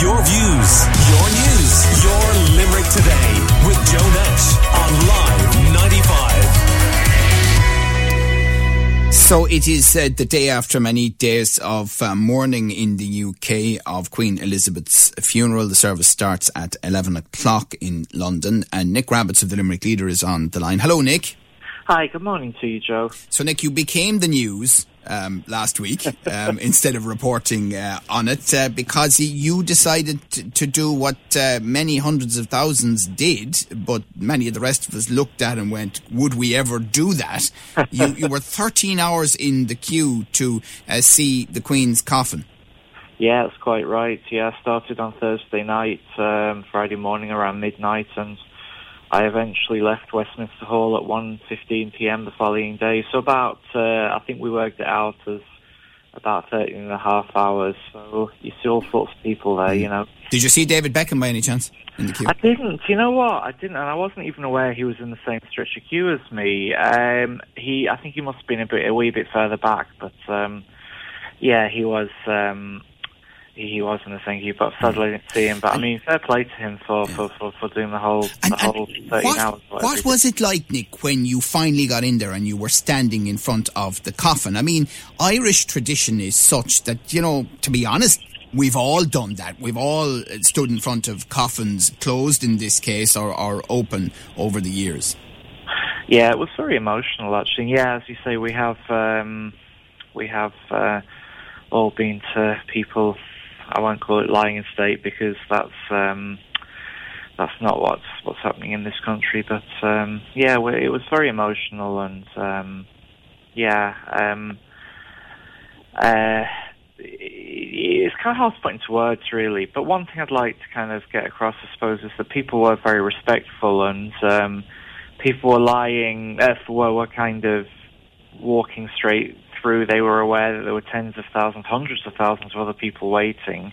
Your views, your news, your Limerick today with Joe Nash on Live 95. So it is uh, the day after many days of uh, mourning in the UK of Queen Elizabeth's funeral. The service starts at 11 o'clock in London and Nick Rabbitts of the Limerick Leader is on the line. Hello, Nick. Hi, good morning to you, Joe. So, Nick, you became the news um, last week um, instead of reporting uh, on it uh, because you decided to, to do what uh, many hundreds of thousands did, but many of the rest of us looked at and went, "Would we ever do that?" you, you, were 13 hours in the queue to uh, see the Queen's coffin. Yeah, that's quite right. Yeah, I started on Thursday night, um, Friday morning around midnight, and I eventually left Westminster Hall at 1.15 p.m. the following day. So about, uh, I think we worked it out as about 13 and a half hours. So you see all sorts of people there, you know. Did you see David Beckham by any chance in the queue? I didn't. You know what? I didn't, and I wasn't even aware he was in the same stretch of queue as me. Um, he, I think he must have been a bit, a wee bit further back, but um, yeah, he was. Um, he wasn't a thank you, but sadly I didn't see him. But I mean, fair play to him for, for, for, for doing the whole And- the whole thirteen what, hours. What was it like, Nick, when you finally got in there and you were standing in front of the coffin? I mean, Irish tradition is such that, you know, to be honest, we've all done that. We've all stood in front of coffins, closed in this case, or, or open over the years. Yeah, it was very emotional actually. Yeah, as you say, we have um, we have uh, all been to people. I won't call it lying in state because that's um, that's not what's what's happening in this country. But um, yeah, it was very emotional and um, yeah. Um, uh, it's kind of hard to put into words, really. But one thing I'd like to kind of get across, I suppose, is that people were very respectful and um, people were lying, uh, were, were kind of walking straight through. They were aware that there were tens of thousands, hundreds of thousands of other people waiting.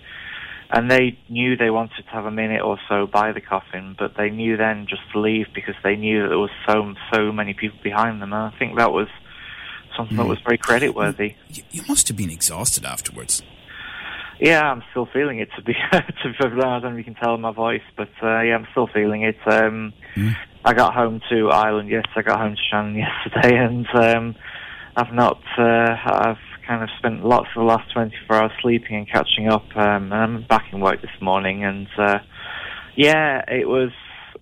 And they knew they wanted to have a minute or so by the coffin, but they knew then just to leave because they knew that there was so so many people behind them. And I think that was something that was very credit worthy. You, you must have been exhausted afterwards. Yeah, I'm still feeling it. To be to be perfectly honest, I don't know if you can tell in my voice, but uh, yeah, I'm still feeling it. Um, I got home to Ireland. Yes, I got home to Shannon yesterday, and um, I've not. Uh, I've kind of spent lots of the last 24 hours sleeping and catching up. Um, and I'm back in work this morning, and uh, yeah, it was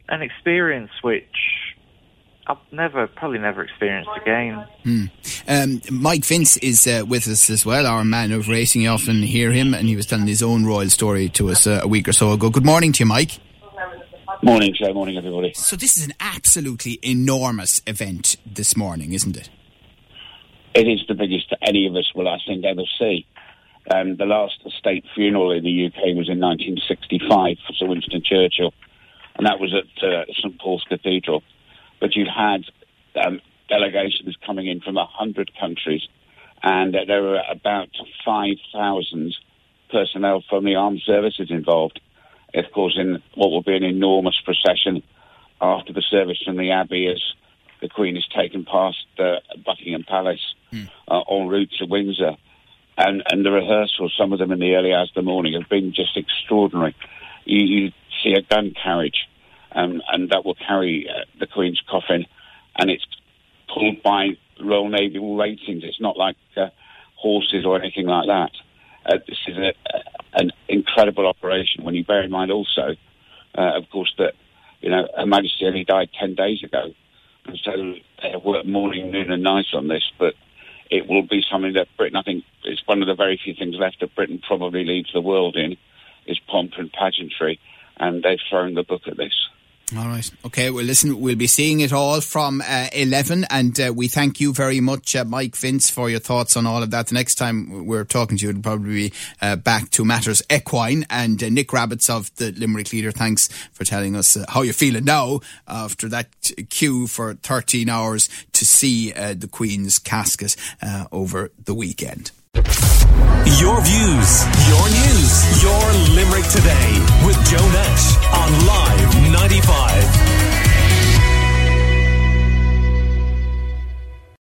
an experience which I've never, probably never experienced again. Um, Mike Vince is uh, with us as well, our man of racing. You often hear him, and he was telling his own royal story to us uh, a week or so ago. Good morning to you, Mike. Morning, Joe. Morning, everybody. So, this is an absolutely enormous event this morning, isn't it? It is the biggest any of us will, I think, ever see. Um, the last state funeral in the UK was in 1965 for Sir Winston Churchill, and that was at uh, St Paul's Cathedral. But you had um, delegations coming in from 100 countries, and uh, there were about 5,000 personnel from the armed services involved. Of course, in what will be an enormous procession after the service from the Abbey as the Queen is taken past uh, Buckingham Palace uh, en route to Windsor. And, and the rehearsals, some of them in the early hours of the morning, have been just extraordinary. You, you see a gun carriage, um, and that will carry uh, the Queen's coffin, and it's pulled by Royal Naval ratings. It's not like uh, horses or anything like that. Uh, this is a, an incredible operation when you bear in mind also, uh, of course, that you know Her Majesty only died ten days ago, and so they have worked morning, noon, and night on this. But it will be something that Britain, I think, it's one of the very few things left that Britain probably leads the world in, is pomp and pageantry, and they've thrown the book at this. All right. Okay. Well, listen, we'll be seeing it all from uh, 11, and uh, we thank you very much, uh, Mike Vince, for your thoughts on all of that. The next time we're talking to you, it'll probably be uh, back to matters equine. And uh, Nick Rabbitts of the Limerick Leader, thanks for telling us uh, how you're feeling now after that queue for 13 hours to see the Queen's casket over the weekend. Your views, your news, your Limerick today with Joe Nash on Live 95.